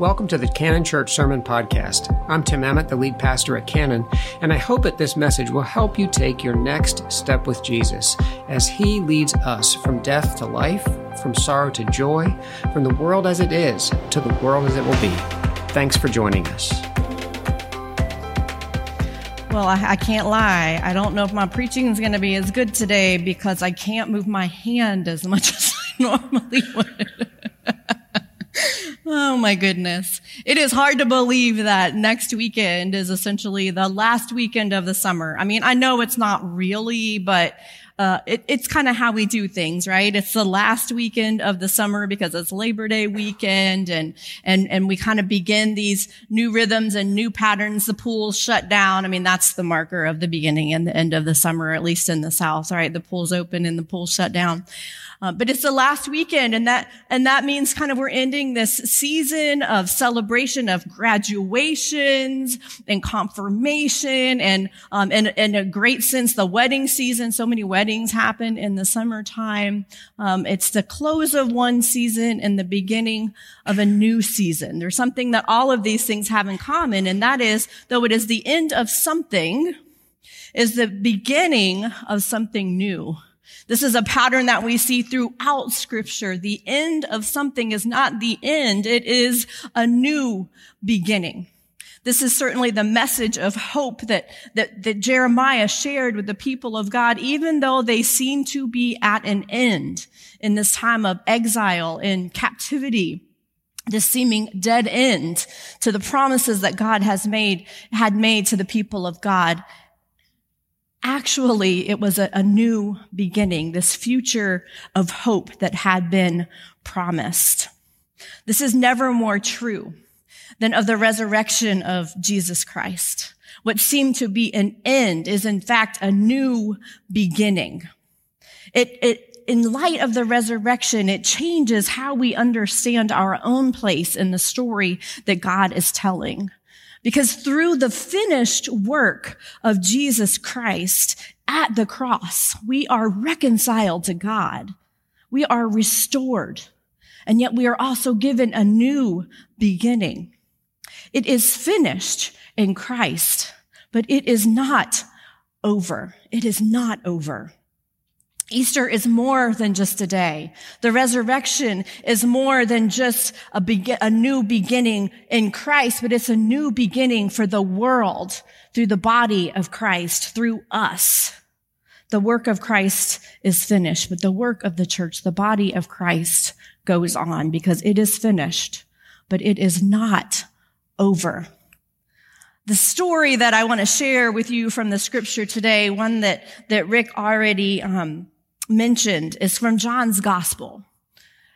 Welcome to the Cannon Church Sermon Podcast. I'm Tim Emmett, the lead pastor at Cannon, and I hope that this message will help you take your next step with Jesus as He leads us from death to life, from sorrow to joy, from the world as it is to the world as it will be. Thanks for joining us. Well, I, I, can't lie. I don't know if my preaching is going to be as good today because I can't move my hand as much as I normally would. Oh my goodness. It is hard to believe that next weekend is essentially the last weekend of the summer. I mean, I know it's not really, but uh, it, it's kind of how we do things, right? It's the last weekend of the summer because it's Labor Day weekend and, and, and we kind of begin these new rhythms and new patterns. The pools shut down. I mean, that's the marker of the beginning and the end of the summer, at least in the South, right? The pools open and the pools shut down. Uh, but it's the last weekend and that, and that means kind of we're ending this season of celebration of graduations and confirmation and, um, and, in a great sense, the wedding season. So many weddings happen in the summertime. Um, it's the close of one season and the beginning of a new season. There's something that all of these things have in common. And that is, though it is the end of something, is the beginning of something new. This is a pattern that we see throughout scripture. The end of something is not the end. It is a new beginning. This is certainly the message of hope that, that, that Jeremiah shared with the people of God, even though they seem to be at an end in this time of exile and captivity this seeming dead end to the promises that God has made, had made to the people of God actually it was a, a, new beginning, this future of hope that had been promised. This is never more true than of the resurrection of Jesus Christ. What seemed to be an end is in fact a new beginning. It, it, in light of the resurrection, it changes how we understand our own place in the story that God is telling. Because through the finished work of Jesus Christ at the cross, we are reconciled to God. We are restored. And yet we are also given a new beginning. It is finished in Christ, but it is not over. It is not over. Easter is more than just a day. The resurrection is more than just a, be- a new beginning in Christ, but it's a new beginning for the world through the body of Christ, through us. The work of Christ is finished, but the work of the church, the body of Christ goes on because it is finished, but it is not over. The story that I want to share with you from the scripture today, one that, that Rick already, um, mentioned is from John's gospel.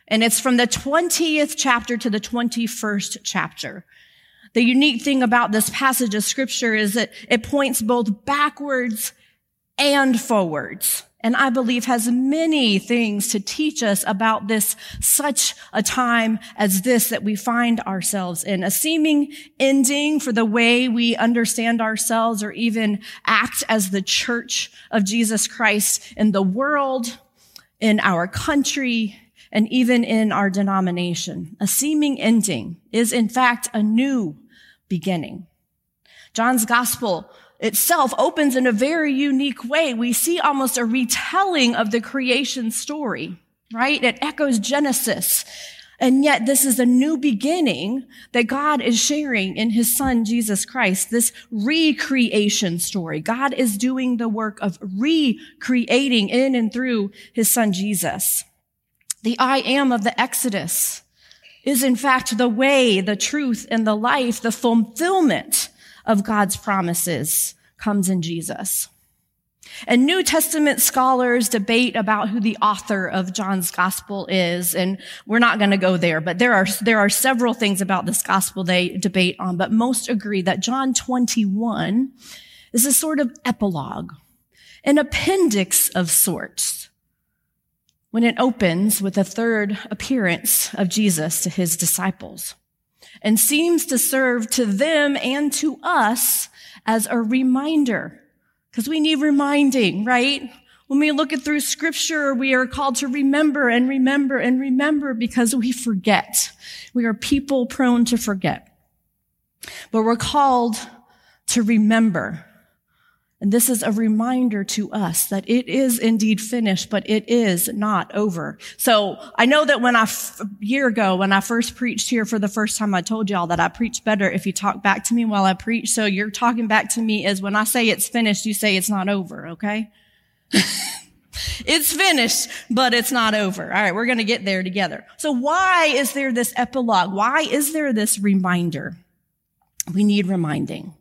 And it's from the 20th chapter to the 21st chapter. The unique thing about this passage of scripture is that it points both backwards and forwards and I believe has many things to teach us about this, such a time as this that we find ourselves in. A seeming ending for the way we understand ourselves or even act as the church of Jesus Christ in the world, in our country, and even in our denomination. A seeming ending is in fact a new beginning. John's gospel itself opens in a very unique way. We see almost a retelling of the creation story, right? It echoes Genesis. And yet this is a new beginning that God is sharing in his son, Jesus Christ, this recreation story. God is doing the work of recreating in and through his son, Jesus. The I am of the Exodus is in fact the way, the truth, and the life, the fulfillment of God's promises comes in Jesus. And New Testament scholars debate about who the author of John's gospel is. And we're not going to go there, but there are, there are several things about this gospel they debate on, but most agree that John 21 is a sort of epilogue, an appendix of sorts when it opens with a third appearance of Jesus to his disciples and seems to serve to them and to us as a reminder. Because we need reminding, right? When we look at through scripture, we are called to remember and remember and remember because we forget. We are people prone to forget. But we're called to remember. And this is a reminder to us that it is indeed finished, but it is not over. So I know that when I, a year ago, when I first preached here for the first time, I told y'all that I preach better if you talk back to me while I preach. So you're talking back to me is when I say it's finished, you say it's not over, okay? it's finished, but it's not over. All right, we're going to get there together. So why is there this epilogue? Why is there this reminder? We need reminding.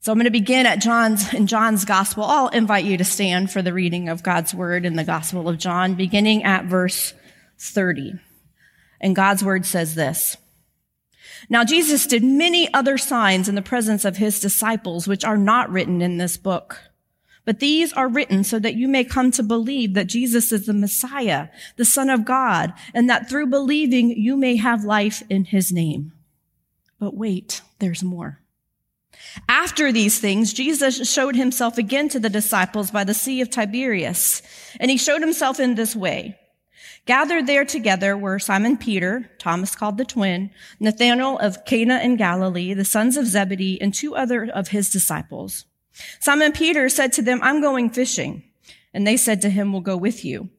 So I'm going to begin at John's, in John's gospel. I'll invite you to stand for the reading of God's word in the gospel of John, beginning at verse 30. And God's word says this. Now Jesus did many other signs in the presence of his disciples, which are not written in this book. But these are written so that you may come to believe that Jesus is the Messiah, the Son of God, and that through believing you may have life in his name. But wait, there's more. After these things, Jesus showed himself again to the disciples by the Sea of Tiberias, and he showed himself in this way. Gathered there together were Simon Peter, Thomas called the twin, Nathanael of Cana in Galilee, the sons of Zebedee, and two other of his disciples. Simon Peter said to them, I'm going fishing. And they said to him, we'll go with you.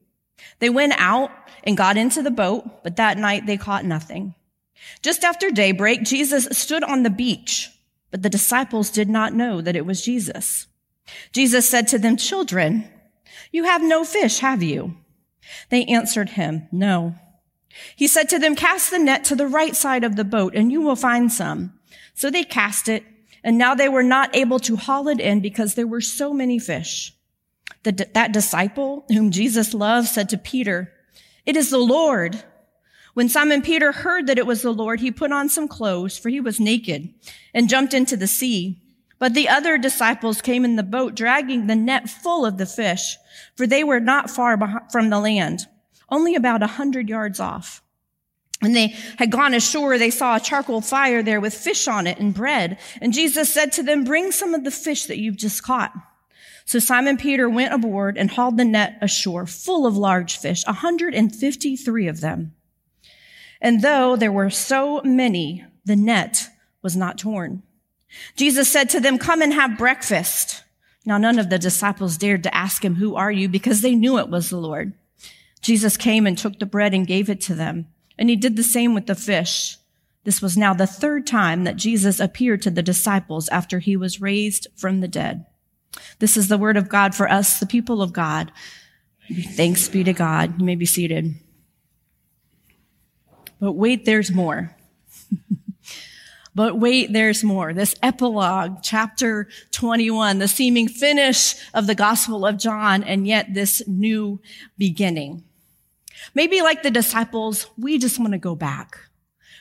They went out and got into the boat, but that night they caught nothing. Just after daybreak, Jesus stood on the beach. But the disciples did not know that it was Jesus. Jesus said to them, children, you have no fish, have you? They answered him, no. He said to them, cast the net to the right side of the boat and you will find some. So they cast it and now they were not able to haul it in because there were so many fish. The, that disciple whom Jesus loved said to Peter, it is the Lord. When Simon Peter heard that it was the Lord, he put on some clothes, for he was naked, and jumped into the sea. But the other disciples came in the boat, dragging the net full of the fish, for they were not far from the land, only about a hundred yards off. When they had gone ashore, they saw a charcoal fire there with fish on it and bread. And Jesus said to them, bring some of the fish that you've just caught. So Simon Peter went aboard and hauled the net ashore full of large fish, a 153 of them. And though there were so many, the net was not torn. Jesus said to them, come and have breakfast. Now none of the disciples dared to ask him, who are you? Because they knew it was the Lord. Jesus came and took the bread and gave it to them. And he did the same with the fish. This was now the third time that Jesus appeared to the disciples after he was raised from the dead. This is the word of God for us, the people of God. Thanks be to God. You may be seated. But wait, there's more. but wait, there's more. This epilogue, chapter 21, the seeming finish of the Gospel of John, and yet this new beginning. Maybe like the disciples, we just want to go back.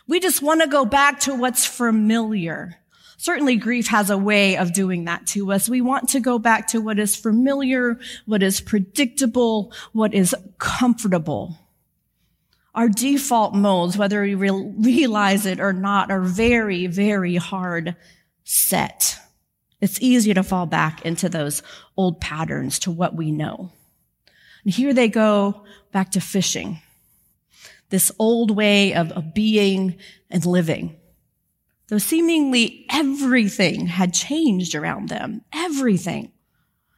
We just want to go back to what's familiar. Certainly grief has a way of doing that to us. We want to go back to what is familiar, what is predictable, what is comfortable. Our default modes, whether we realize it or not, are very, very hard set. It's easy to fall back into those old patterns to what we know. And here they go back to fishing. This old way of, of being and living. Though seemingly everything had changed around them. Everything.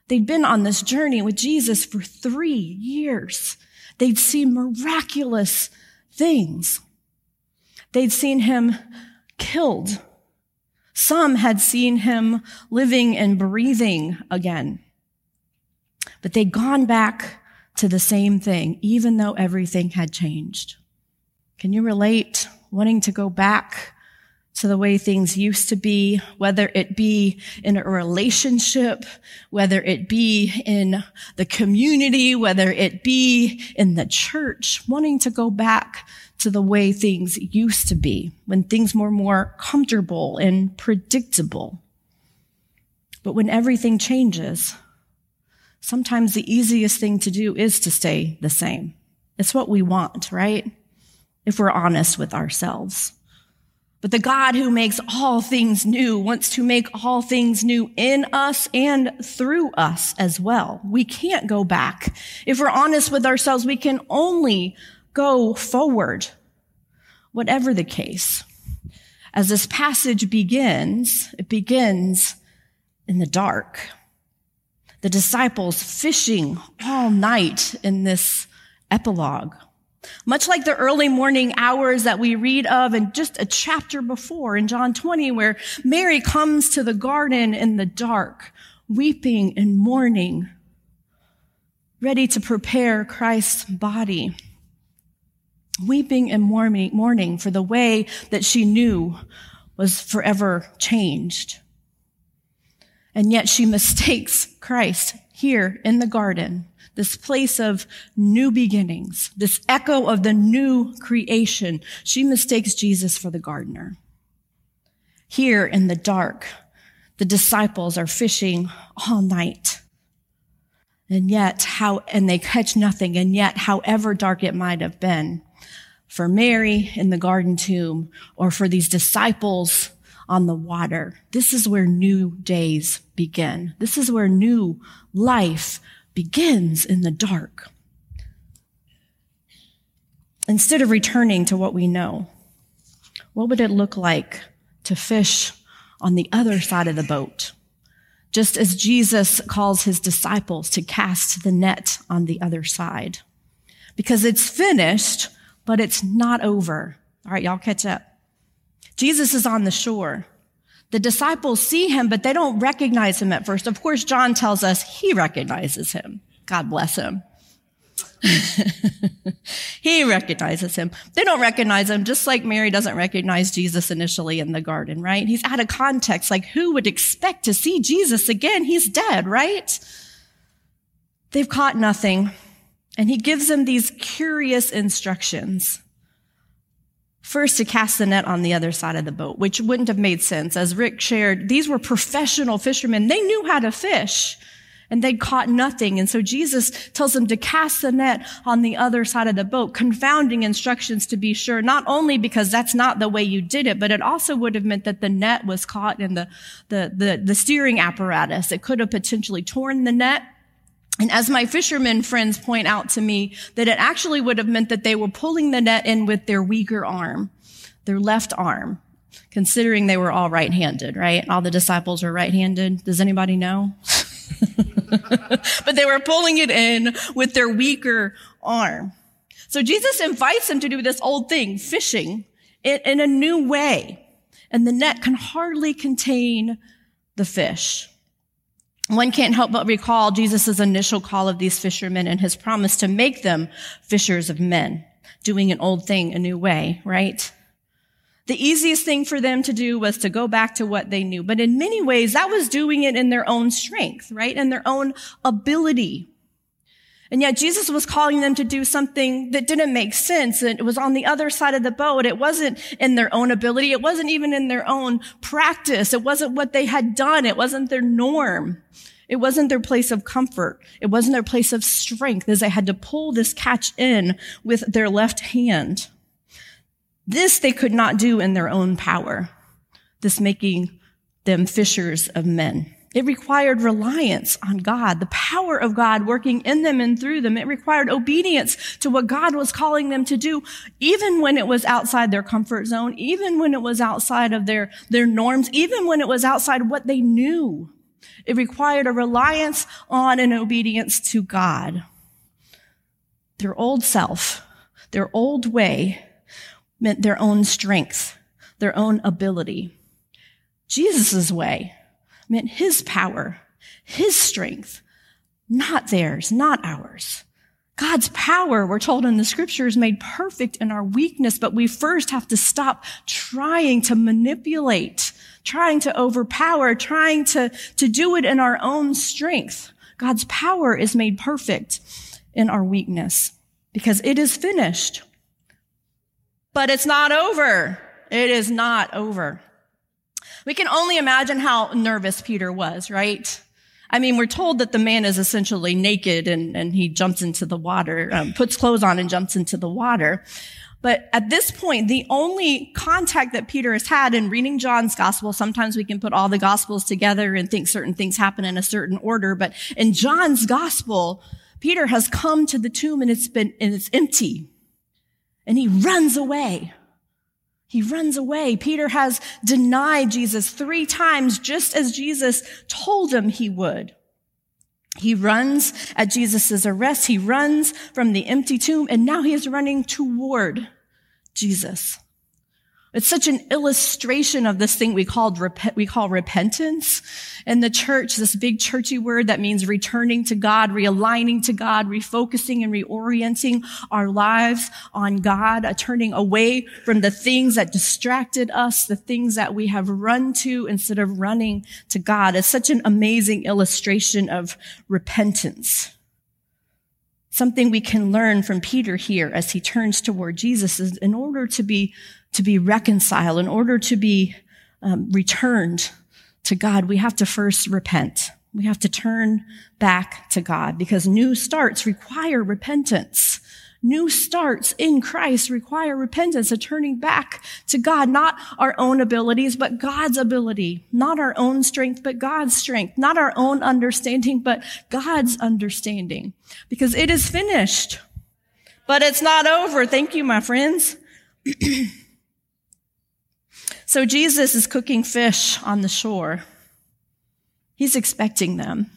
They'd been on this journey with Jesus for three years. They'd seen miraculous things. They'd seen him killed. Some had seen him living and breathing again. But they'd gone back to the same thing, even though everything had changed. Can you relate wanting to go back to the way things used to be, whether it be in a relationship, whether it be in the community, whether it be in the church, wanting to go back to the way things used to be when things were more comfortable and predictable. But when everything changes, sometimes the easiest thing to do is to stay the same. It's what we want, right? If we're honest with ourselves. But the God who makes all things new wants to make all things new in us and through us as well. We can't go back. If we're honest with ourselves, we can only go forward, whatever the case. As this passage begins, it begins in the dark. The disciples fishing all night in this epilogue. Much like the early morning hours that we read of in just a chapter before in John 20, where Mary comes to the garden in the dark, weeping and mourning, ready to prepare Christ's body. Weeping and mourning, for the way that she knew was forever changed. And yet she mistakes Christ here in the garden this place of new beginnings, this echo of the new creation. She mistakes Jesus for the gardener. Here in the dark, the disciples are fishing all night. And yet, how, and they catch nothing. And yet, however dark it might have been for Mary in the garden tomb or for these disciples on the water, this is where new days begin. This is where new life begins in the dark. Instead of returning to what we know, what would it look like to fish on the other side of the boat? Just as Jesus calls his disciples to cast the net on the other side. Because it's finished, but it's not over. All right, y'all catch up. Jesus is on the shore. The disciples see him, but they don't recognize him at first. Of course, John tells us he recognizes him. God bless him. he recognizes him. They don't recognize him, just like Mary doesn't recognize Jesus initially in the garden, right? He's out of context. Like, who would expect to see Jesus again? He's dead, right? They've caught nothing. And he gives them these curious instructions. First, to cast the net on the other side of the boat, which wouldn't have made sense. As Rick shared, these were professional fishermen. They knew how to fish and they caught nothing. And so Jesus tells them to cast the net on the other side of the boat, confounding instructions to be sure, not only because that's not the way you did it, but it also would have meant that the net was caught in the, the, the, the steering apparatus. It could have potentially torn the net. And as my fishermen friends point out to me, that it actually would have meant that they were pulling the net in with their weaker arm, their left arm, considering they were all right-handed, right? All the disciples were right-handed. Does anybody know? but they were pulling it in with their weaker arm. So Jesus invites them to do this old thing, fishing, in, in a new way. And the net can hardly contain the fish. One can't help but recall Jesus' initial call of these fishermen and his promise to make them fishers of men, doing an old thing a new way, right? The easiest thing for them to do was to go back to what they knew. But in many ways, that was doing it in their own strength, right? And their own ability. And yet Jesus was calling them to do something that didn't make sense. It was on the other side of the boat. It wasn't in their own ability. It wasn't even in their own practice. It wasn't what they had done. It wasn't their norm. It wasn't their place of comfort. It wasn't their place of strength as they had to pull this catch in with their left hand. This they could not do in their own power. This making them fishers of men. It required reliance on God, the power of God working in them and through them. It required obedience to what God was calling them to do, even when it was outside their comfort zone, even when it was outside of their, their norms, even when it was outside what they knew. It required a reliance on and obedience to God. Their old self, their old way meant their own strength, their own ability. Jesus' way meant his power, his strength, not theirs, not ours. God's power, we're told in the scripture, is made perfect in our weakness, but we first have to stop trying to manipulate, trying to overpower, trying to, to do it in our own strength. God's power is made perfect in our weakness because it is finished. But it's not over. It is not over. We can only imagine how nervous Peter was, right? I mean, we're told that the man is essentially naked and, and he jumps into the water, um, puts clothes on and jumps into the water. But at this point, the only contact that Peter has had in reading John's gospel, sometimes we can put all the gospels together and think certain things happen in a certain order. But in John's gospel, Peter has come to the tomb and it's been, and it's empty. And he runs away. He runs away. Peter has denied Jesus three times, just as Jesus told him he would. He runs at Jesus' arrest. He runs from the empty tomb, and now he is running toward Jesus. It's such an illustration of this thing we called we call repentance in the church, this big churchy word that means returning to God, realigning to God, refocusing and reorienting our lives on God, turning away from the things that distracted us, the things that we have run to instead of running to God. It's such an amazing illustration of repentance. Something we can learn from Peter here as he turns toward Jesus is in order to be to be reconciled, in order to be um, returned to God, we have to first repent. We have to turn back to God because new starts require repentance. New starts in Christ require repentance, a turning back to God, not our own abilities, but God's ability, not our own strength, but God's strength, not our own understanding, but God's understanding, because it is finished. But it's not over. Thank you, my friends. So Jesus is cooking fish on the shore. He's expecting them.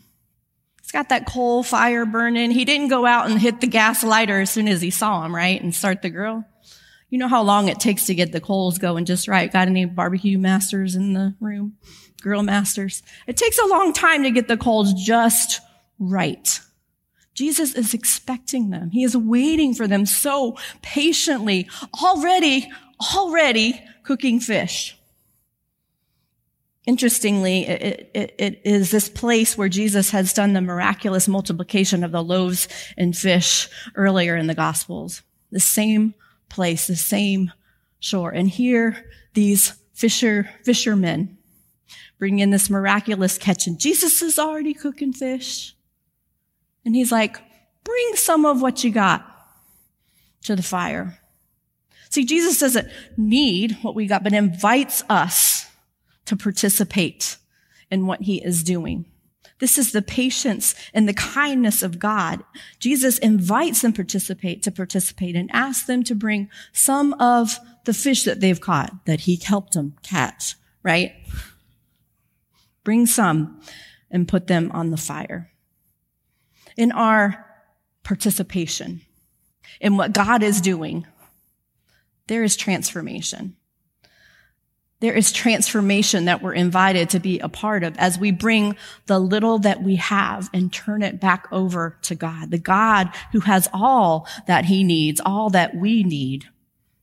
He's got that coal fire burning. He didn't go out and hit the gas lighter as soon as he saw him, right? And start the grill. You know how long it takes to get the coals going just right. Got any barbecue masters in the room? Grill masters. It takes a long time to get the coals just right. Jesus is expecting them. He is waiting for them so patiently, already, already cooking fish. Interestingly, it, it, it is this place where Jesus has done the miraculous multiplication of the loaves and fish earlier in the Gospels. The same place, the same shore. And here, these fisher, fishermen bring in this miraculous catch, and Jesus is already cooking fish. And he's like, bring some of what you got to the fire. See, Jesus doesn't need what we got, but invites us to participate in what he is doing. This is the patience and the kindness of God. Jesus invites them to participate to participate and asks them to bring some of the fish that they've caught that he helped them catch, right? Bring some and put them on the fire. In our participation in what God is doing, there is transformation. There is transformation that we're invited to be a part of as we bring the little that we have and turn it back over to God. The God who has all that he needs, all that we need.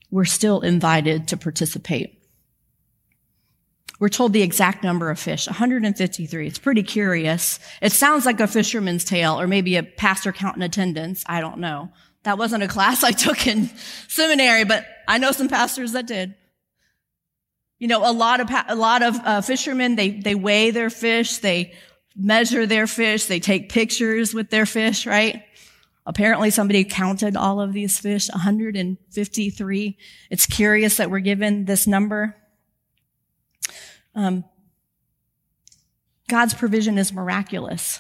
We're still invited to participate. We're told the exact number of fish, 153. It's pretty curious. It sounds like a fisherman's tale or maybe a pastor counting attendance. I don't know. That wasn't a class I took in seminary, but I know some pastors that did. You know, a lot of, a lot of uh, fishermen, they, they weigh their fish, they measure their fish, they take pictures with their fish, right? Apparently somebody counted all of these fish, 153. It's curious that we're given this number. Um, God's provision is miraculous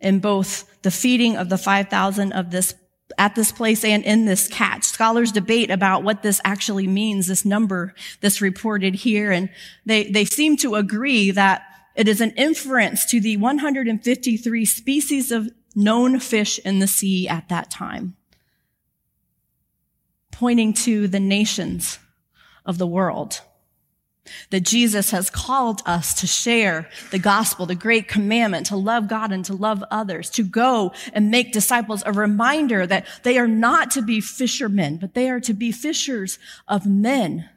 in both the feeding of the 5,000 of this at this place and in this catch. Scholars debate about what this actually means, this number that's reported here. And they, they seem to agree that it is an inference to the 153 species of known fish in the sea at that time, pointing to the nations of the world that Jesus has called us to share the gospel, the great commandment to love God and to love others, to go and make disciples, a reminder that they are not to be fishermen, but they are to be fishers of men.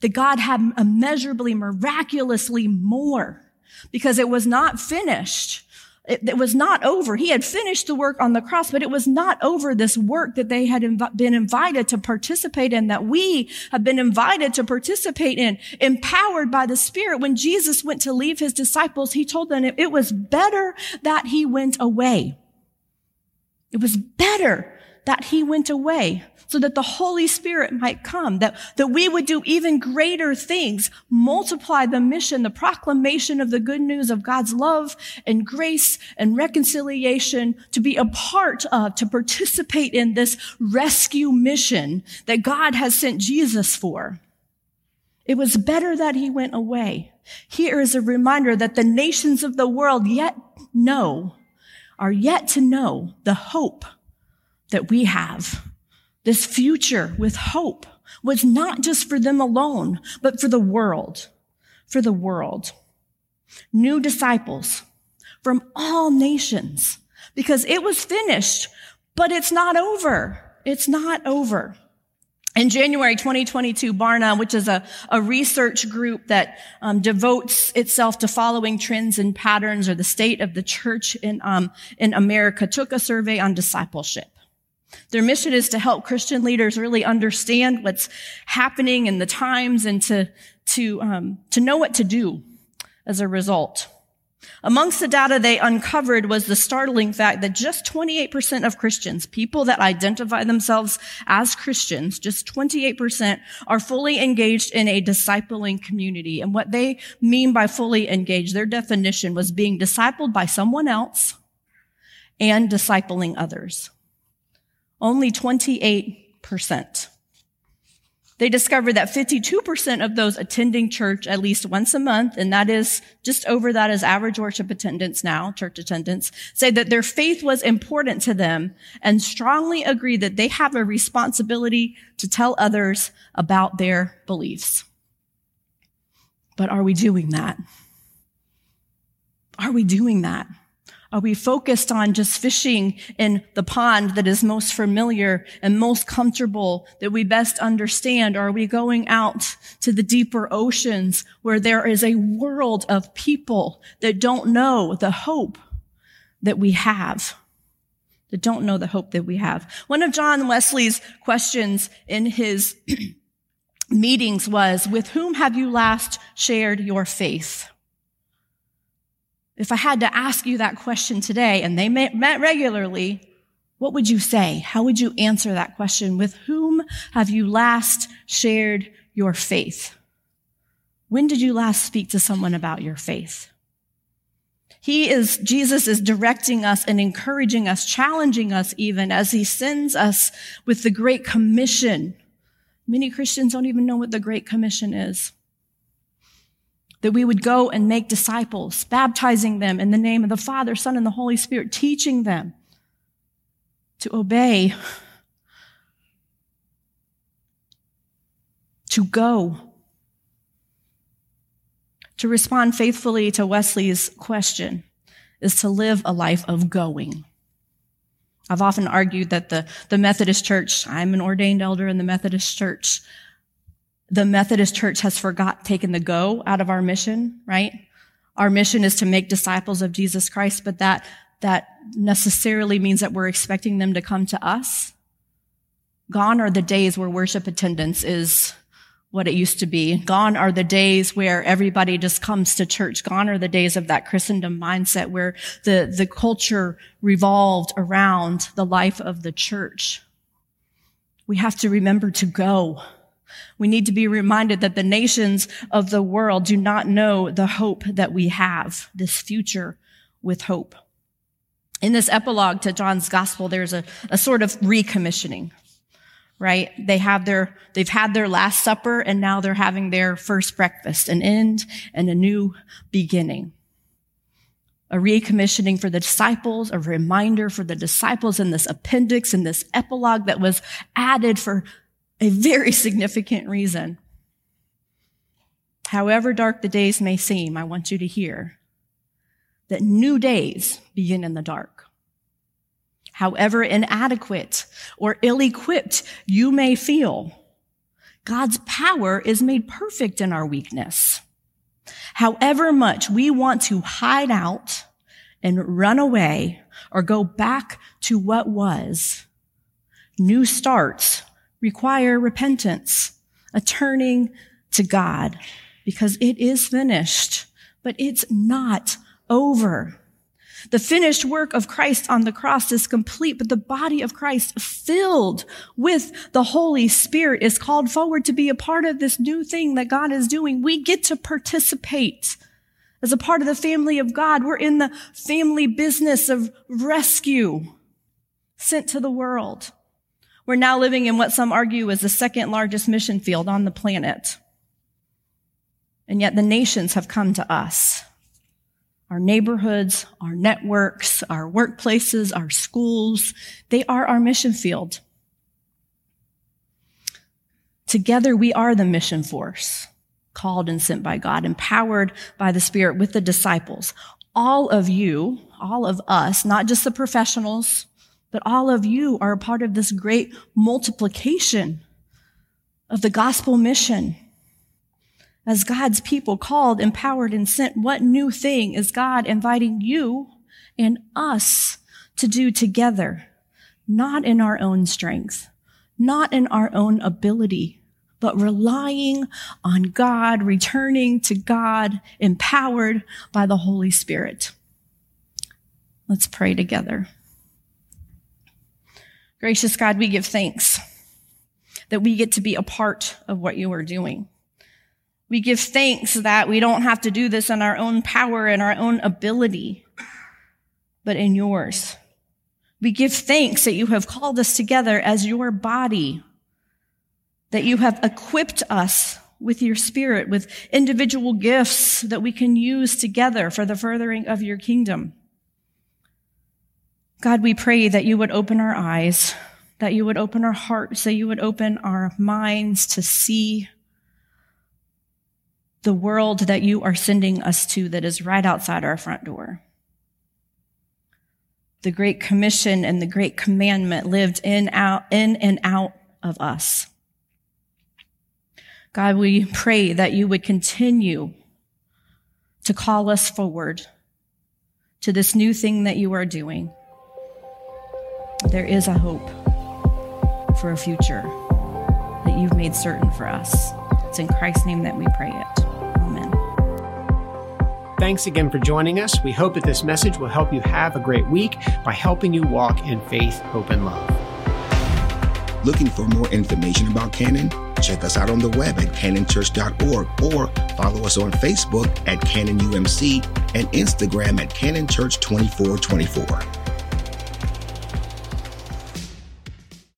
That God had immeasurably, miraculously more because it was not finished It, it, was not over. He had finished the work on the cross, but it was not over this work that they had inv- been invited to participate in, that we have been invited to participate in, empowered by the Spirit. When Jesus went to leave his disciples, he told them it, it was better that he went away. It was better that he went away so that the Holy Spirit might come, that, that we would do even greater things, multiply the mission, the proclamation of the good news of God's love and grace and reconciliation to be a part of, to participate in this rescue mission that God has sent Jesus for. It was better that he went away. Here is a reminder that the nations of the world yet know, are yet to know the hope that we have, this future with hope, was not just for them alone, but for the world, for the world. New disciples from all nations, because it was finished, but it's not over. It's not over. In January 2022, Barna, which is a, a research group that um, devotes itself to following trends and patterns or the state of the church in, um, in America, took a survey on discipleship. Their mission is to help Christian leaders really understand what's happening in the times and to, to, um, to know what to do as a result. Amongst the data they uncovered was the startling fact that just 28% of Christians, people that identify themselves as Christians, just 28% are fully engaged in a discipling community. And what they mean by fully engaged, their definition was being discipled by someone else and discipling others. Only 28%. They discovered that 52% of those attending church at least once a month, and that is just over that as average worship attendance now, church attendance, say that their faith was important to them and strongly agree that they have a responsibility to tell others about their beliefs. But are we doing that? Are we doing that? Are we focused on just fishing in the pond that is most familiar and most comfortable that we best understand? Or are we going out to the deeper oceans where there is a world of people that don't know the hope that we have? That don't know the hope that we have. One of John Wesley's questions in his meetings was, with whom have you last shared your faith? If I had to ask you that question today and they met regularly, what would you say? How would you answer that question? With whom have you last shared your faith? When did you last speak to someone about your faith? He is, Jesus is directing us and encouraging us, challenging us even as he sends us with the Great Commission. Many Christians don't even know what the Great Commission is that we would go and make disciples, baptizing them in the name of the Father, Son, and the Holy Spirit, teaching them to obey, to go, to respond faithfully to Wesley's question is to live a life of going. I've often argued that the, the Methodist Church, I'm an ordained elder in the Methodist Church, the Methodist Church has forgot taken the go out of our mission, right? Our mission is to make disciples of Jesus Christ, but that, that necessarily means that we're expecting them to come to us. Gone are the days where worship attendance is what it used to be. Gone are the days where everybody just comes to church. Gone are the days of that Christendom mindset where the, the culture revolved around the life of the church. We have to remember to go we need to be reminded that the nations of the world do not know the hope that we have, this future with hope. In this epilogue to John's gospel, there's a, a sort of recommissioning, right? They have their, they've had their last supper and now they're having their first breakfast, an end and a new beginning. A recommissioning for the disciples, a reminder for the disciples in this appendix and this epilogue that was added for a very significant reason. However dark the days may seem, I want you to hear that new days begin in the dark. However inadequate or ill-equipped you may feel, God's power is made perfect in our weakness. However much we want to hide out and run away or go back to what was. New starts require repentance, a turning to God, because it is finished, but it's not over. The finished work of Christ on the cross is complete, but the body of Christ filled with the Holy Spirit is called forward to be a part of this new thing that God is doing. We get to participate as a part of the family of God. We're in the family business of rescue sent to the world. We're now living in what some argue is the second largest mission field on the planet. And yet the nations have come to us. Our neighborhoods, our networks, our workplaces, our schools, they are our mission field. Together we are the mission force, called and sent by God, empowered by the Spirit with the disciples. All of you, all of us, not just the professionals, but all of you are a part of this great multiplication of the gospel mission as God's people called, empowered, and sent, what new thing is God inviting you and us to do together? Not in our own strength, not in our own ability, but relying on God, returning to God, empowered by the Holy Spirit. Let's pray together. Gracious God, we give thanks that we get to be a part of what you are doing. We give thanks that we don't have to do this in our own power and our own ability, but in yours. We give thanks that you have called us together as your body, that you have equipped us with your spirit, with individual gifts that we can use together for the furthering of your kingdom. God, we pray that you would open our eyes, that you would open our hearts, that you would open our minds to see the world that you are sending us to that is right outside our front door. The Great Commission and the Great Commandment lived in, out, in and out of us. God, we pray that you would continue to call us forward to this new thing that you are doing. There is a hope for a future that you've made certain for us. It's in Christ's name that we pray it. Amen. Thanks again for joining us. We hope that this message will help you have a great week by helping you walk in faith, hope, and love. Looking for more information about Cannon? Check us out on the web at cannonchurch.org or follow us on Facebook at CannonUMC and Instagram at CannonChurch2424.